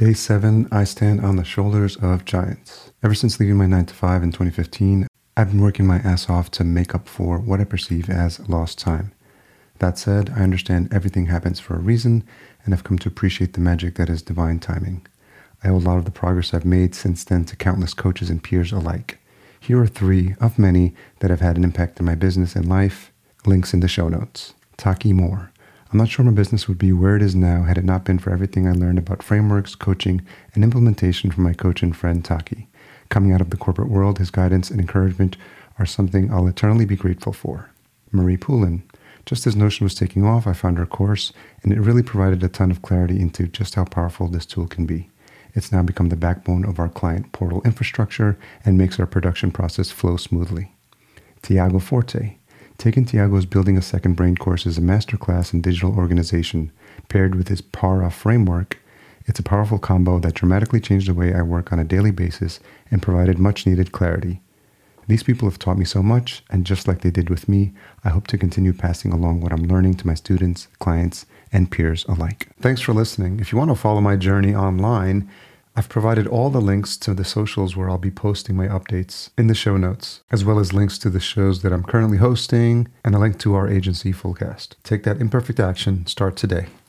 Day seven, I stand on the shoulders of giants. Ever since leaving my 9 to 5 in 2015, I've been working my ass off to make up for what I perceive as lost time. That said, I understand everything happens for a reason and have come to appreciate the magic that is divine timing. I owe a lot of the progress I've made since then to countless coaches and peers alike. Here are three of many that have had an impact in my business and life. Links in the show notes. Taki Moore. I'm not sure my business would be where it is now had it not been for everything I learned about frameworks, coaching, and implementation from my coach and friend Taki. Coming out of the corporate world, his guidance and encouragement are something I'll eternally be grateful for. Marie Poulin. Just as Notion was taking off, I found her course, and it really provided a ton of clarity into just how powerful this tool can be. It's now become the backbone of our client portal infrastructure and makes our production process flow smoothly. Tiago Forte. Taking Tiago's Building a Second Brain course is a masterclass in digital organization. Paired with his PARA framework, it's a powerful combo that dramatically changed the way I work on a daily basis and provided much needed clarity. These people have taught me so much, and just like they did with me, I hope to continue passing along what I'm learning to my students, clients, and peers alike. Thanks for listening. If you want to follow my journey online, I've provided all the links to the socials where I'll be posting my updates in the show notes, as well as links to the shows that I'm currently hosting and a link to our agency Fullcast. Take that imperfect action, start today.